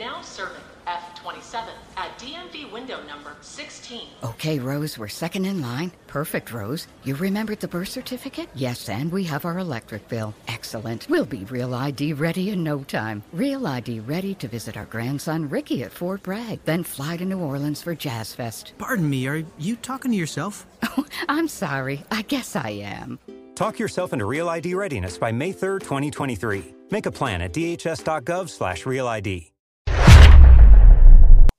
Now serving F27 at DMV window number 16. Okay, Rose, we're second in line. Perfect, Rose. You remembered the birth certificate? Yes, and we have our electric bill. Excellent. We'll be Real ID ready in no time. Real ID ready to visit our grandson Ricky at Fort Bragg, then fly to New Orleans for Jazz Fest. Pardon me, are you talking to yourself? Oh, I'm sorry. I guess I am. Talk yourself into Real ID readiness by May 3rd, 2023. Make a plan at dhs.gov slash realid.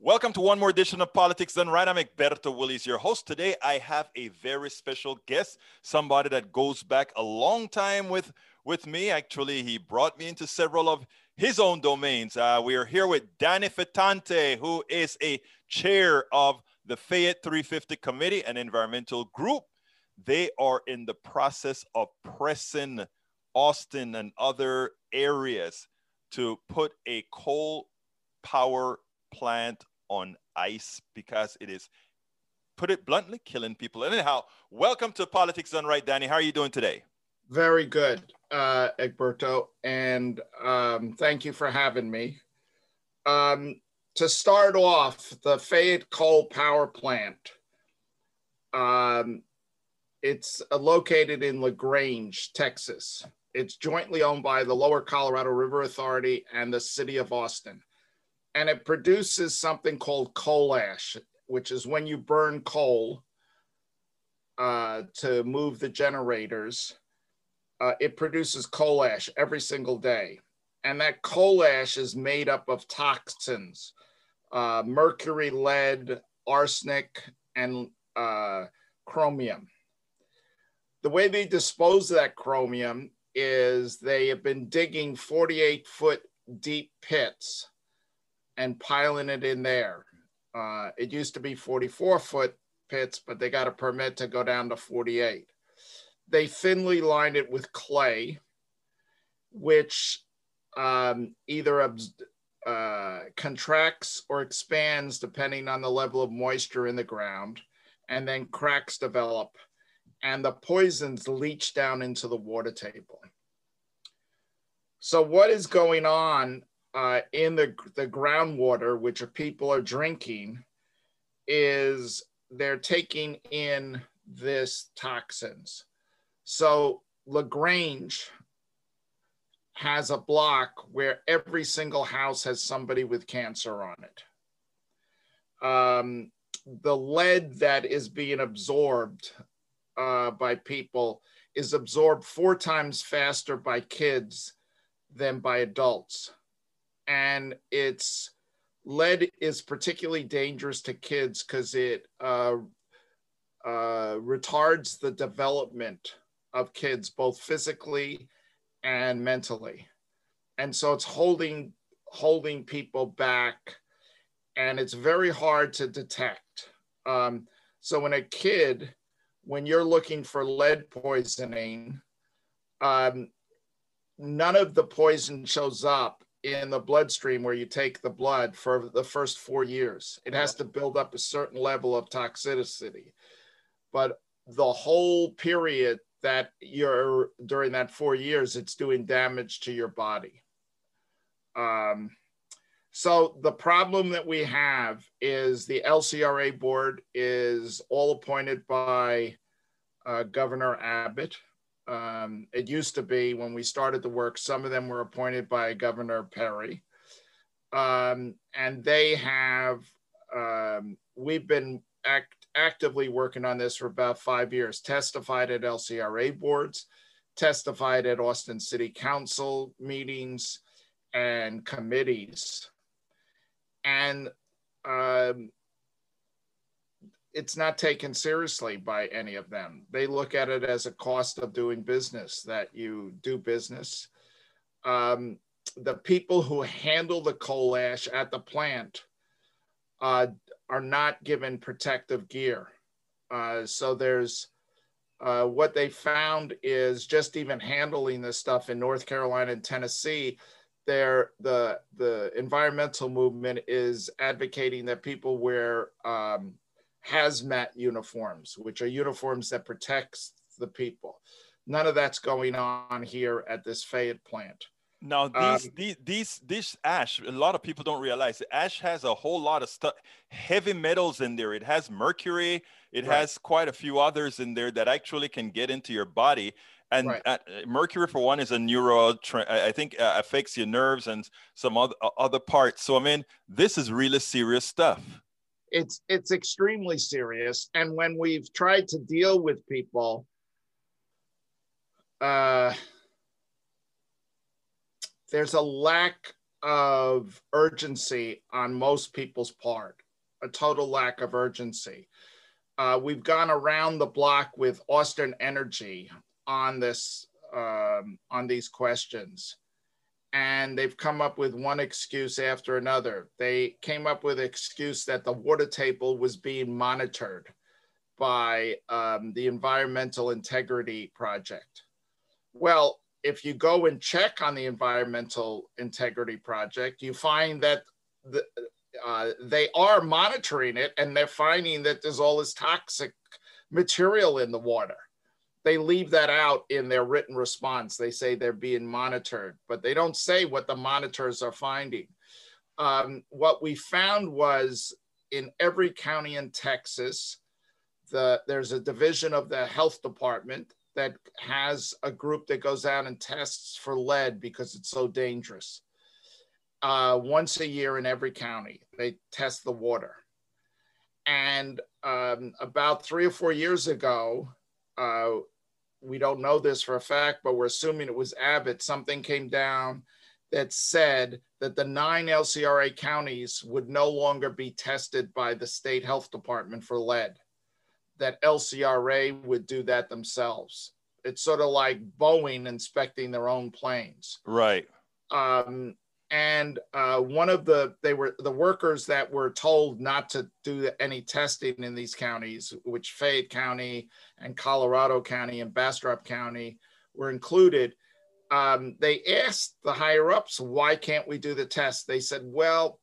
Welcome to one more edition of Politics Done Right. I'm Egberto Willies, your host. Today, I have a very special guest, somebody that goes back a long time with, with me. Actually, he brought me into several of his own domains. Uh, we are here with Danny Fetonte, who is a chair of the Fayette 350 Committee, an environmental group. They are in the process of pressing Austin and other areas to put a coal power plant on ice because it is, put it bluntly, killing people. Anyhow, welcome to Politics Done Right, Danny. How are you doing today? Very good, uh, Egberto, and um, thank you for having me. Um, to start off, the Fayette Coal Power Plant, um, it's uh, located in LaGrange, Texas. It's jointly owned by the Lower Colorado River Authority and the City of Austin. And it produces something called coal ash, which is when you burn coal uh, to move the generators, uh, it produces coal ash every single day. And that coal ash is made up of toxins uh, mercury, lead, arsenic, and uh, chromium. The way they dispose of that chromium is they have been digging 48 foot deep pits and piling it in there. Uh, it used to be 44 foot pits, but they got a permit to go down to 48. They thinly lined it with clay, which um, either uh, contracts or expands depending on the level of moisture in the ground, and then cracks develop, and the poisons leach down into the water table. So, what is going on uh, in the, the groundwater, which people are drinking, is they're taking in this toxins. So, LaGrange has a block where every single house has somebody with cancer on it. Um, the lead that is being absorbed uh, by people is absorbed four times faster by kids than by adults. And it's lead is particularly dangerous to kids because it uh, uh, retards the development of kids, both physically and mentally. And so it's holding holding people back, and it's very hard to detect. Um, so when a kid, when you're looking for lead poisoning, um, none of the poison shows up in the bloodstream where you take the blood for the first four years. It has to build up a certain level of toxicity. But the whole period that you're during that four years, it's doing damage to your body. Um, so the problem that we have is the LCRA board is all appointed by uh, Governor Abbott. Um, it used to be when we started the work, some of them were appointed by Governor Perry. Um, and they have, um, we've been act, actively working on this for about five years, testified at LCRA boards, testified at Austin City Council meetings and committees. And um, it's not taken seriously by any of them. They look at it as a cost of doing business, that you do business. Um, the people who handle the coal ash at the plant uh, are not given protective gear. Uh, so there's uh, what they found is just even handling this stuff in North Carolina and Tennessee. There, the the environmental movement is advocating that people wear um, hazmat uniforms, which are uniforms that protects the people. None of that's going on here at this Fayette plant. Now these, um, these these this ash, a lot of people don't realize ash has a whole lot of stuff, heavy metals in there. It has mercury. It right. has quite a few others in there that actually can get into your body. And right. uh, mercury, for one, is a neuro. I think uh, affects your nerves and some other uh, other parts. So I mean, this is really serious stuff. It's it's extremely serious. And when we've tried to deal with people, uh, there's a lack of urgency on most people's part, a total lack of urgency. Uh, we've gone around the block with Austin Energy on this um, on these questions, and they've come up with one excuse after another. They came up with excuse that the water table was being monitored by um, the Environmental Integrity Project. Well, if you go and check on the Environmental Integrity Project, you find that the, uh, they are monitoring it and they're finding that there's all this toxic material in the water. They leave that out in their written response. They say they're being monitored, but they don't say what the monitors are finding. Um, what we found was in every county in Texas, the, there's a division of the health department that has a group that goes out and tests for lead because it's so dangerous. Uh, once a year in every county, they test the water. And um, about three or four years ago, uh, we don't know this for a fact, but we're assuming it was Abbott. Something came down that said that the nine LCRA counties would no longer be tested by the state health department for lead that LCRA would do that themselves. It's sort of like Boeing inspecting their own planes. Right. Um, and uh, one of the they were the workers that were told not to do any testing in these counties, which Fayette County and Colorado County and Bastrop County were included. Um, they asked the higher ups, "Why can't we do the test?" They said, "Well,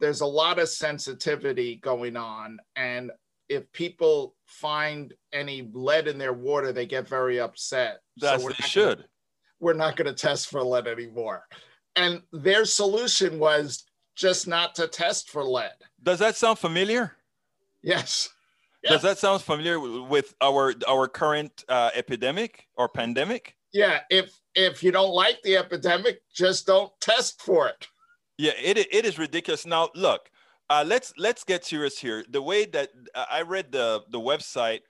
there's a lot of sensitivity going on, and if people find any lead in their water, they get very upset. That's so they should. We're not going to test for lead anymore. And their solution was just not to test for lead. Does that sound familiar? Yes. yes. Does that sound familiar with our our current uh, epidemic or pandemic? Yeah. If if you don't like the epidemic, just don't test for it. Yeah, it it is ridiculous. Now look, uh, let's let's get serious here. The way that uh, I read the the website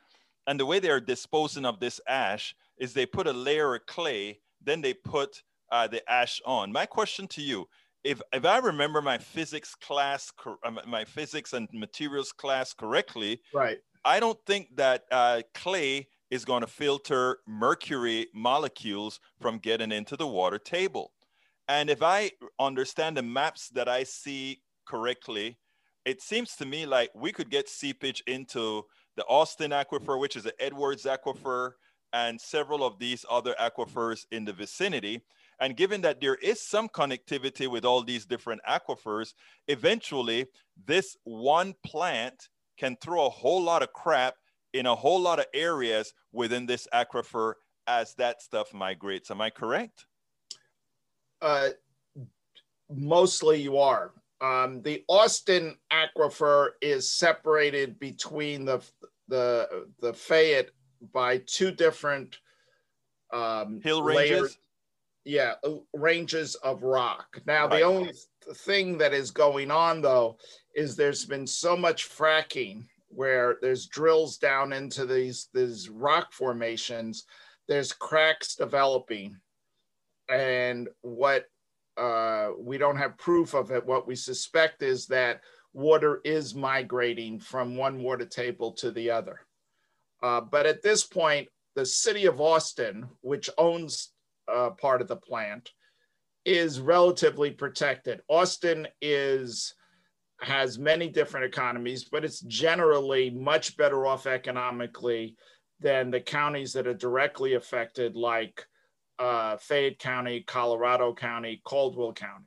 and the way they are disposing of this ash is they put a layer of clay, then they put uh, the ash on. My question to you: If if I remember my physics class, uh, my physics and materials class correctly, right? I don't think that uh, clay is going to filter mercury molecules from getting into the water table. And if I understand the maps that I see correctly, it seems to me like we could get seepage into the Austin aquifer, which is the Edwards aquifer, and several of these other aquifers in the vicinity. And given that there is some connectivity with all these different aquifers, eventually this one plant can throw a whole lot of crap in a whole lot of areas within this aquifer as that stuff migrates. Am I correct? Uh, mostly you are. Um, the Austin aquifer is separated between the the the Fayette by two different um, hill ranges. Layers, yeah, uh, ranges of rock. Now right. the only thing that is going on though is there's been so much fracking where there's drills down into these these rock formations. There's cracks developing, and what uh, we don't have proof of it. What we suspect is that water is migrating from one water table to the other. Uh, but at this point, the city of Austin, which owns uh, part of the plant, is relatively protected. Austin is has many different economies, but it's generally much better off economically than the counties that are directly affected, like uh, Fayette County, Colorado County, Caldwell County.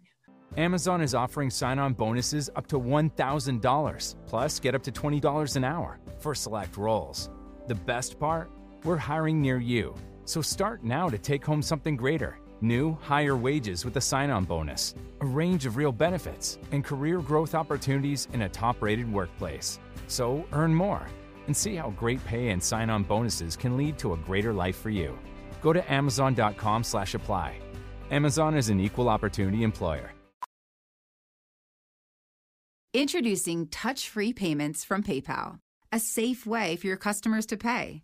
Amazon is offering sign on bonuses up to $1,000, plus get up to $20 an hour for select roles. The best part? We're hiring near you. So start now to take home something greater New, higher wages with a sign on bonus, a range of real benefits, and career growth opportunities in a top rated workplace. So earn more and see how great pay and sign on bonuses can lead to a greater life for you. Go to Amazon.com slash apply. Amazon is an equal opportunity employer. Introducing touch free payments from PayPal, a safe way for your customers to pay.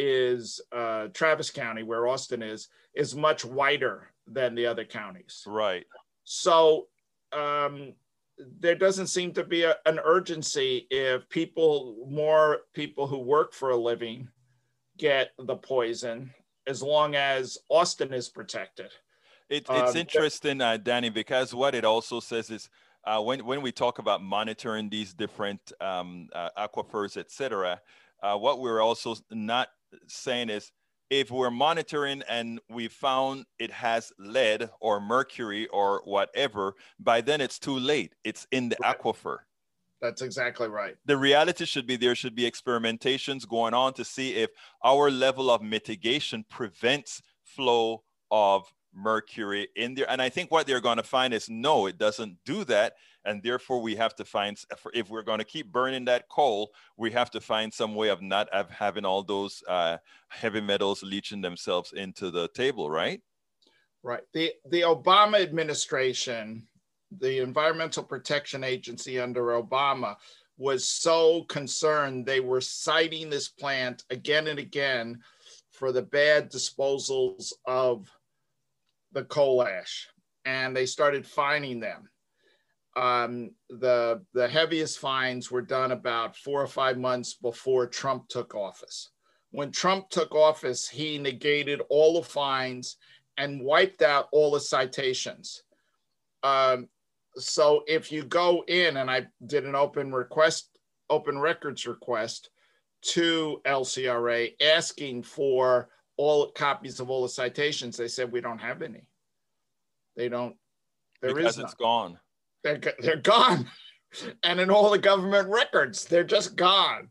is uh, Travis County, where Austin is, is much wider than the other counties. Right. So um, there doesn't seem to be a, an urgency if people, more people who work for a living, get the poison, as long as Austin is protected. It, it's Um, interesting, uh, Danny, because what it also says is uh, when, when we talk about monitoring these different um, uh, aquifers, et cetera, uh, what we're also not saying is if we're monitoring and we found it has lead or mercury or whatever, by then it's too late. It's in the Right. aquifer. That's exactly right. The reality should be there should be experimentations going on to see if our level of mitigation prevents flow of mercury in there. And I think what they're going to find is no, it doesn't do that. And therefore, we have to find, if we're going to keep burning that coal, we have to find some way of not have, having all those uh, heavy metals leaching themselves into the table, right? Right. The the Obama administration, the Environmental Protection Agency under Obama, was so concerned they were citing this plant again and again for the bad disposals of the coal ash, and they started fining them. Um, the the heaviest fines were done about four or five months before Trump took office. When Trump took office, he negated all the fines and wiped out all the citations. Um, so if you go in, and I did an open request, open records request to LCRA asking for all copies of all the citations, they said we don't have any. They don't. There because is it's none. gone. They're, they're gone. And in all the government records, they're just gone.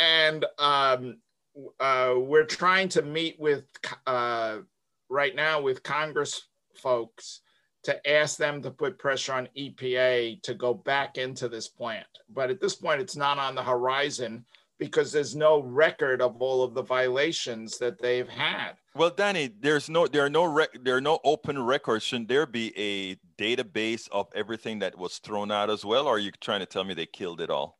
And um, uh, we're trying to meet with, uh, right now, with Congress folks to ask them to put pressure on EPA to go back into this plant. But at this point, it's not on the horizon because there's no record of all of the violations that they've had. Well, Danny, there's no there are no rec- there are no open records. Shouldn't there be a database of everything that was thrown out as well? Or are you trying to tell me they killed it all?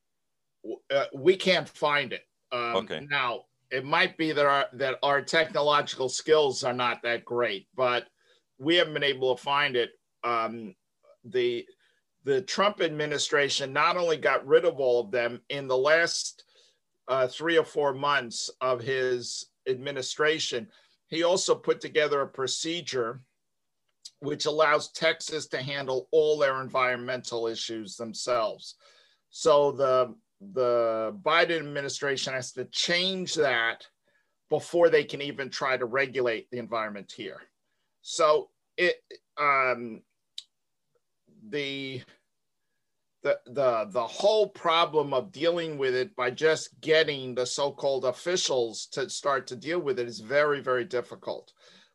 uh, we can't find it. Um, Okay. Now, it might be that our that our technological skills are not that great, but we haven't been able to find it. Um, the the Trump administration not only got rid of all of them in the last uh, three or four months of his administration, he also put together a procedure which allows Texas to handle all their environmental issues themselves. So the the Biden administration has to change that before they can even try to regulate the environment here. So it um, the the the the whole problem of dealing with it by just getting the so-called officials to start to deal with it is very very difficult.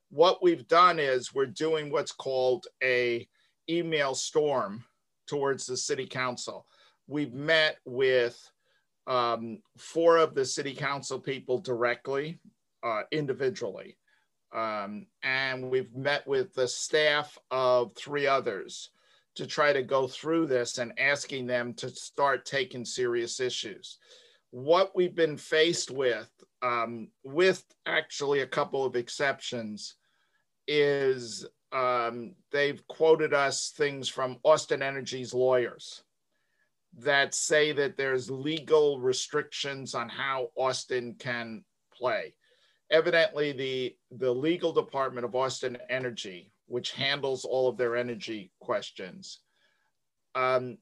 What we've done is we're doing what's called a email storm towards the city council. We've met with um, four of the city council people directly, uh, individually. Um, and we've met with the staff of three others to try to go through this and asking them to start taking serious issues. What we've been faced with, um, with actually a couple of exceptions, is um, they've quoted us things from Austin Energy's lawyers that say that there's legal restrictions on how Austin can play. Evidently, the, the legal department of Austin Energy which handles all of their energy questions, um,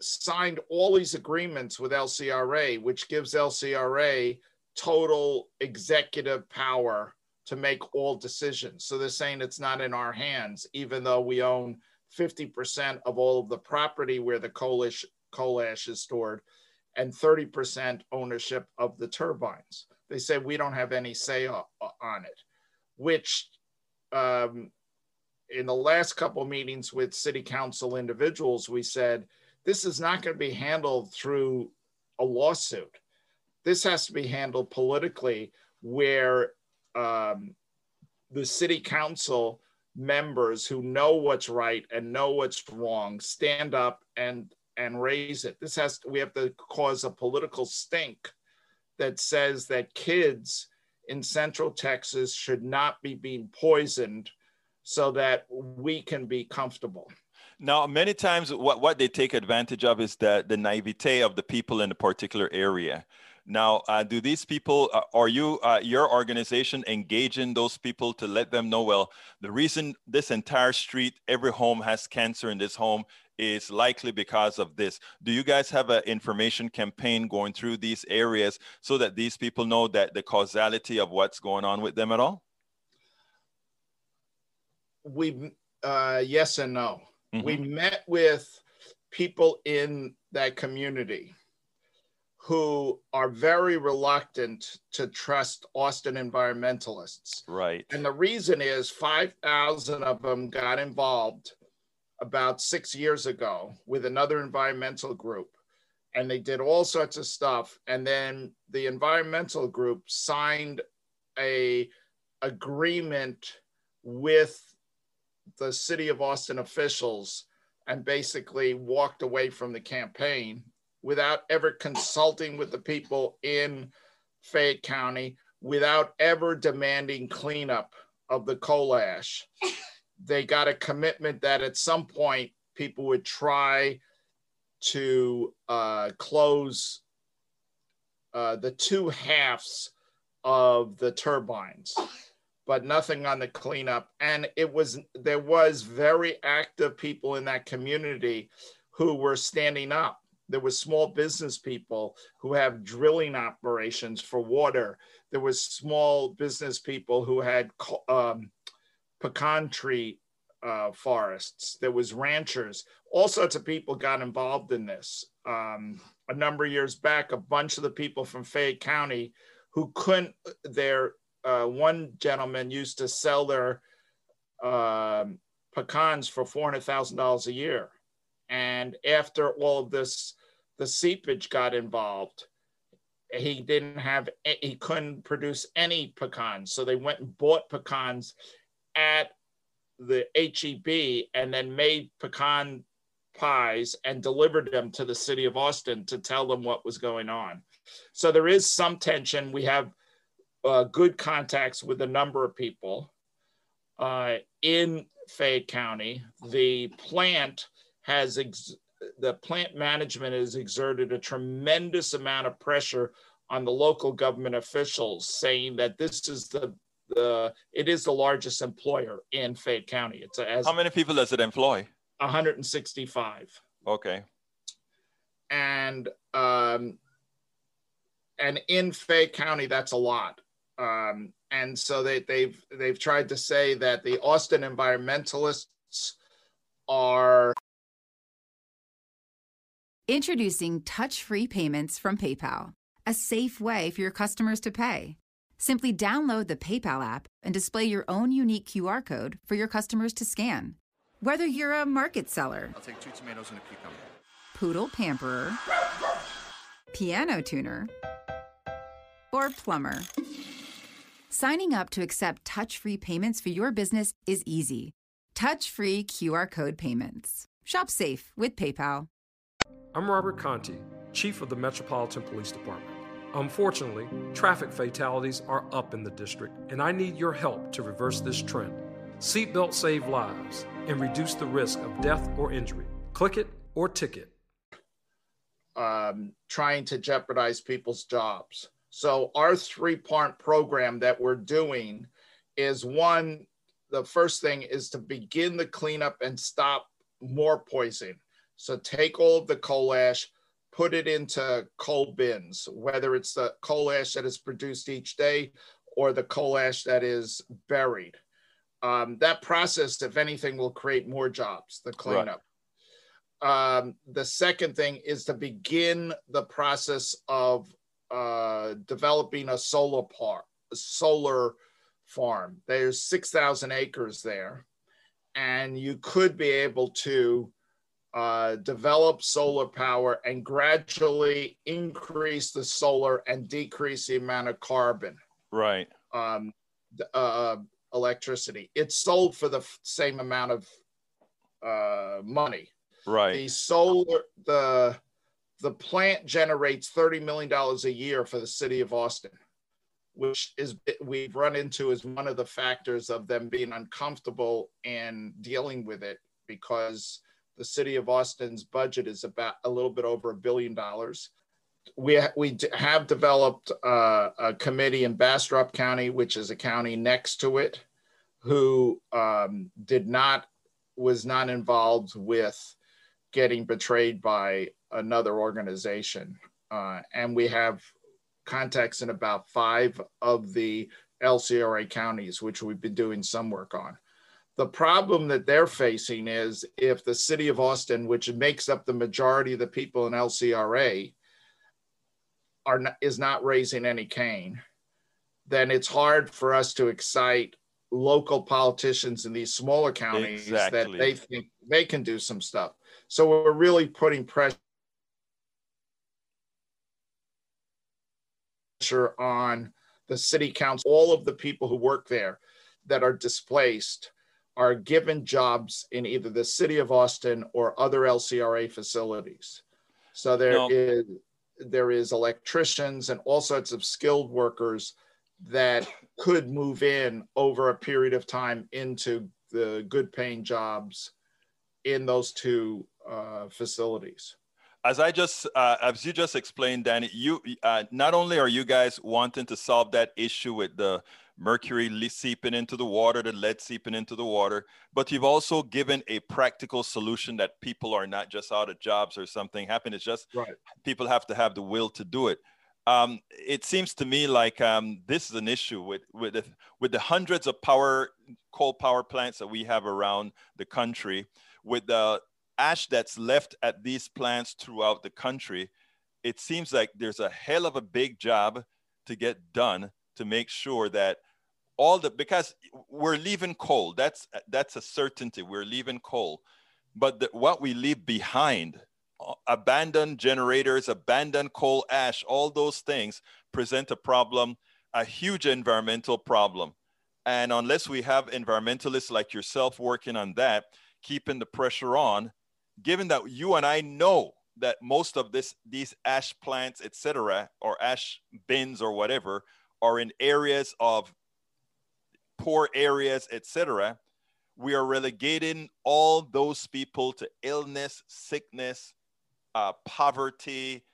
signed all these agreements with LCRA, which gives LCRA total executive power to make all decisions. So they're saying it's not in our hands, even though we own 50% of all of the property where the coal ash, coal ash is stored and 30% ownership of the turbines. They say we don't have any say on it, which um, in the last couple meetings with city council individuals, we said this is not going to be handled through a lawsuit. This has to be handled politically, where um, the city council members who know what's right and know what's wrong stand up and and raise it. This has we have to cause a political stink that says that kids in Central Texas should not be being poisoned so that we can be comfortable. Now, many times what, what they take advantage of is the, the naivete of the people in a particular area. Now, uh, do these people, uh, are you, uh, your organization engaging those people to let them know, well, the reason this entire street, every home has cancer in this home is likely because of this. Do you guys have an information campaign going through these areas so that these people know that the causality of what's going on with them at all? We, uh, yes and no. Mm-hmm. We met with people in that community who are very reluctant to trust Austin environmentalists. Right. And the reason is 5,000 of them got involved about six years ago with another environmental group. And they did all sorts of stuff. And then the environmental group signed a agreement with the city of Austin officials and basically walked away from the campaign without ever consulting with the people in Fayette County, without ever demanding cleanup of the coal ash. They got a commitment that at some point people would try to uh, close uh, the two halves of the turbines, but nothing on the cleanup. And it was there was very active people in that community who were standing up there was small business people who have drilling operations for water. There was small business people who had um, pecan tree uh, forests. There was ranchers. All sorts of people got involved in this. Um, a number of years back, a bunch of the people from Fayette County who couldn't, their uh, one gentleman used to sell their uh, pecans for $400,000 a year and after all of this, the seepage got involved. He didn't have, he couldn't produce any pecans. So they went and bought pecans at the HEB and then made pecan pies and delivered them to the city of Austin to tell them what was going on. So there is some tension. We have uh, good contacts with a number of people uh, in Fayette County. The plant has ex- the plant management has exerted a tremendous amount of pressure on the local government officials, saying that this is the the it is the largest employer in Fayette County. It's a, as how many people does it employ? 165. Okay. And um, and in Fayette County, that's a lot. Um, and so they, they've they've tried to say that the Austin environmentalists are Introducing touch free payments from PayPal, a safe way for your customers to pay. Simply download the PayPal app and display your own unique QR code for your customers to scan. Whether you're a market seller, I'll take two tomatoes and a cucumber, poodle pamperer, piano tuner, or plumber. Signing up to accept touch free payments for your business is easy. Touch free QR code payments. Shop safe with PayPal. I'm Robert Contee, Chief of the Metropolitan Police Department. Unfortunately, traffic fatalities are up in the district, and I need your help to reverse this trend. Seatbelts save lives and reduce the risk of death or injury. Click it or ticket. Um, trying to jeopardize people's jobs. So, our three part program that we're doing is one, the first thing is to begin the cleanup and stop more poisoning. So take all of the coal ash, put it into coal bins, whether it's the coal ash that is produced each day or the coal ash that is buried. Um, that process, if anything, will create more jobs, the cleanup. Right. Um, the second thing is to begin the process of uh, developing a solar park, a solar farm. There's 6,000 acres there, and you could be able to uh, develop solar power and gradually increase the solar and decrease the amount of carbon. Right. Um, uh, electricity. It's sold for the same amount of uh, money. Right. The solar, the the plant generates thirty million dollars a year for the city of Austin, which is we've run into as one of the factors of them being uncomfortable and dealing with it because the city of Austin's budget is about a little bit over a billion dollars. We, we have developed uh, a committee in Bastrop County, which is a county next to it, who um, did not was not involved with getting betrayed by another organization. Uh, and we have contacts in about five of the LCRA counties, which we've been doing some work on. The problem that they're facing is if the city of Austin, which makes up the majority of the people in LCRA, are not, is not raising any Cain, then it's hard for us to excite local politicians in these smaller counties exactly. that they think they can do some stuff. So we're really putting pressure on the city council. All of the people who work there that are displaced are given jobs in either the city of Austin or other LCRA facilities. So there no. is there is electricians and all sorts of skilled workers that could move in over a period of time into the good paying jobs in those two uh, facilities as I just, uh, as you just explained, Danny, you uh, not only are you guys wanting to solve that issue with the mercury seeping into the water, the lead seeping into the water, but you've also given a practical solution that people are not just out of jobs or something happen. It's just right. people have to have the will to do it. Um, it seems to me like um, this is an issue with with the, with the hundreds of power coal power plants that we have around the country, with the ash that's left at these plants throughout the country, it seems like there's a hell of a big job to get done to make sure that all the because we're leaving coal. That's that's a certainty. We're leaving coal. But the, what we leave behind uh, abandoned generators abandoned coal ash all those things present a problem a huge environmental problem. And unless we have environmentalists like yourself working on that keeping the pressure on given that you and I know that most of this these ash plants, etc., or ash bins or whatever, are in areas of poor areas, etc., we are relegating all those people to illness, sickness, uh, poverty,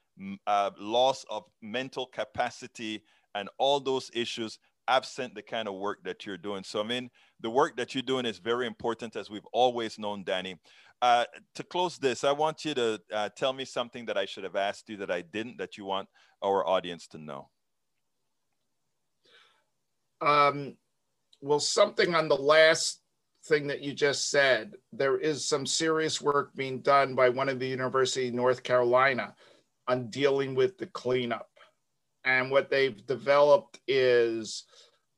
uh, loss of mental capacity, and all those issues absent the kind of work that you're doing. So, I mean, the work that you're doing is very important, as we've always known, Danny. Uh, to close this, I want you to uh, tell me something that I should have asked you that I didn't, that you want our audience to know. Um, well, something on the last thing that you just said, there is some serious work being done by one of the University of North Carolina on dealing with the cleanup. And what they've developed is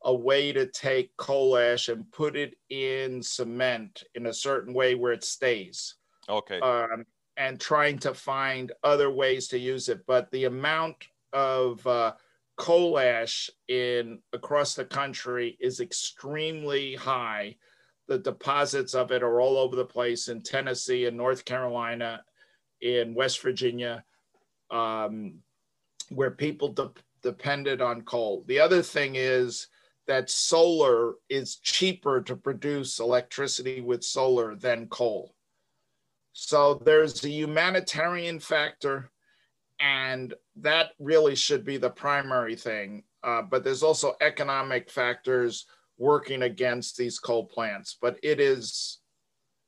a way to take coal ash and put it in cement in a certain way where it stays. Okay. Um, and trying to find other ways to use it. But the amount of uh, coal ash in across the country is extremely high. The deposits of it are all over the place in Tennessee in North Carolina, in West Virginia, um, where people de- depended on coal. The other thing is that solar is cheaper to produce electricity with solar than coal. So there's a humanitarian factor, and that really should be the primary thing. Uh, but there's also economic factors working against these coal plants. But it is,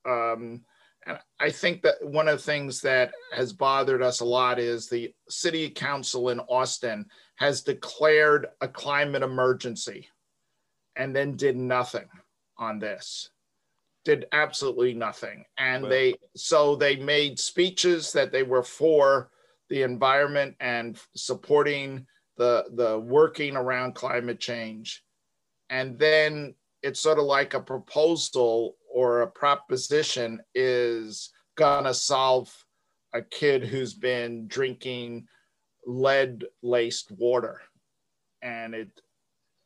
um, and I think that one of the things that has bothered us a lot is the city council in Austin has declared a climate emergency and then did nothing on this. Did absolutely nothing. And Well- they so they made speeches that they were for the environment and supporting the the working around climate change. And then it's sort of like a proposal or a proposition is gonna solve a kid who's been drinking lead laced water. And it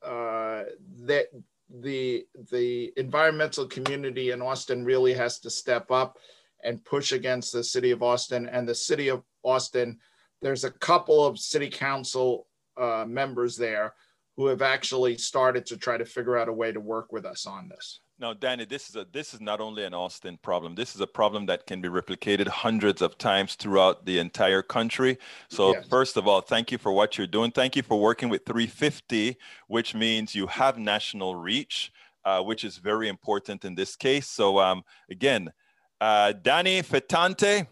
uh, that the the environmental community in Austin really has to step up and push against the city of Austin and the city of Austin. There's a couple of city council uh, members there who have actually started to try to figure out a way to work with us on this. Now, Danny, this is a this is not only an Austin problem. This is a problem that can be replicated hundreds of times throughout the entire country. So, Yes. first of all, thank you for what you're doing. Thank you for working with 350, which means you have national reach, uh, which is very important in this case. So, um, again, uh, Danny Fetonte,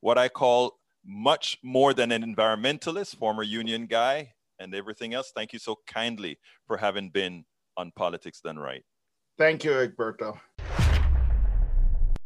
what I call much more than an environmentalist, former union guy, and everything else. Thank you so kindly for having been on Politics Done Right. Thank you, Egberto.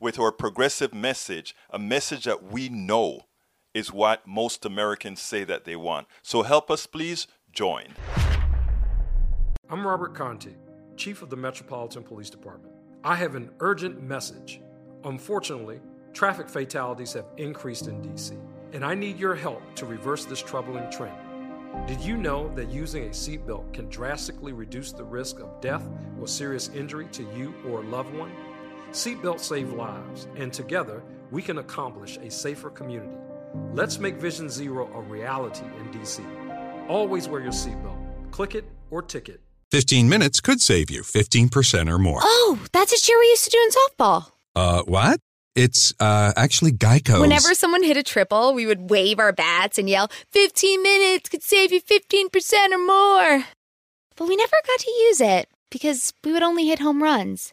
with our progressive message, a message that we know is what most Americans say that they want. So help us, please join. I'm Robert Contee, Chief of the Metropolitan Police Department. I have an urgent message. Unfortunately, traffic fatalities have increased in DC, and I need your help to reverse this troubling trend. Did you know that using a seatbelt can drastically reduce the risk of death or serious injury to you or a loved one? Seatbelts save lives, and together we can accomplish a safer community. Let's make Vision Zero a reality in DC. Always wear your seatbelt. Click it or ticket. 15 minutes could save you 15% or more. Oh, that's a cheer we used to do in softball. Uh, what? It's uh, actually Geico. Whenever someone hit a triple, we would wave our bats and yell, 15 minutes could save you 15% or more. But we never got to use it because we would only hit home runs.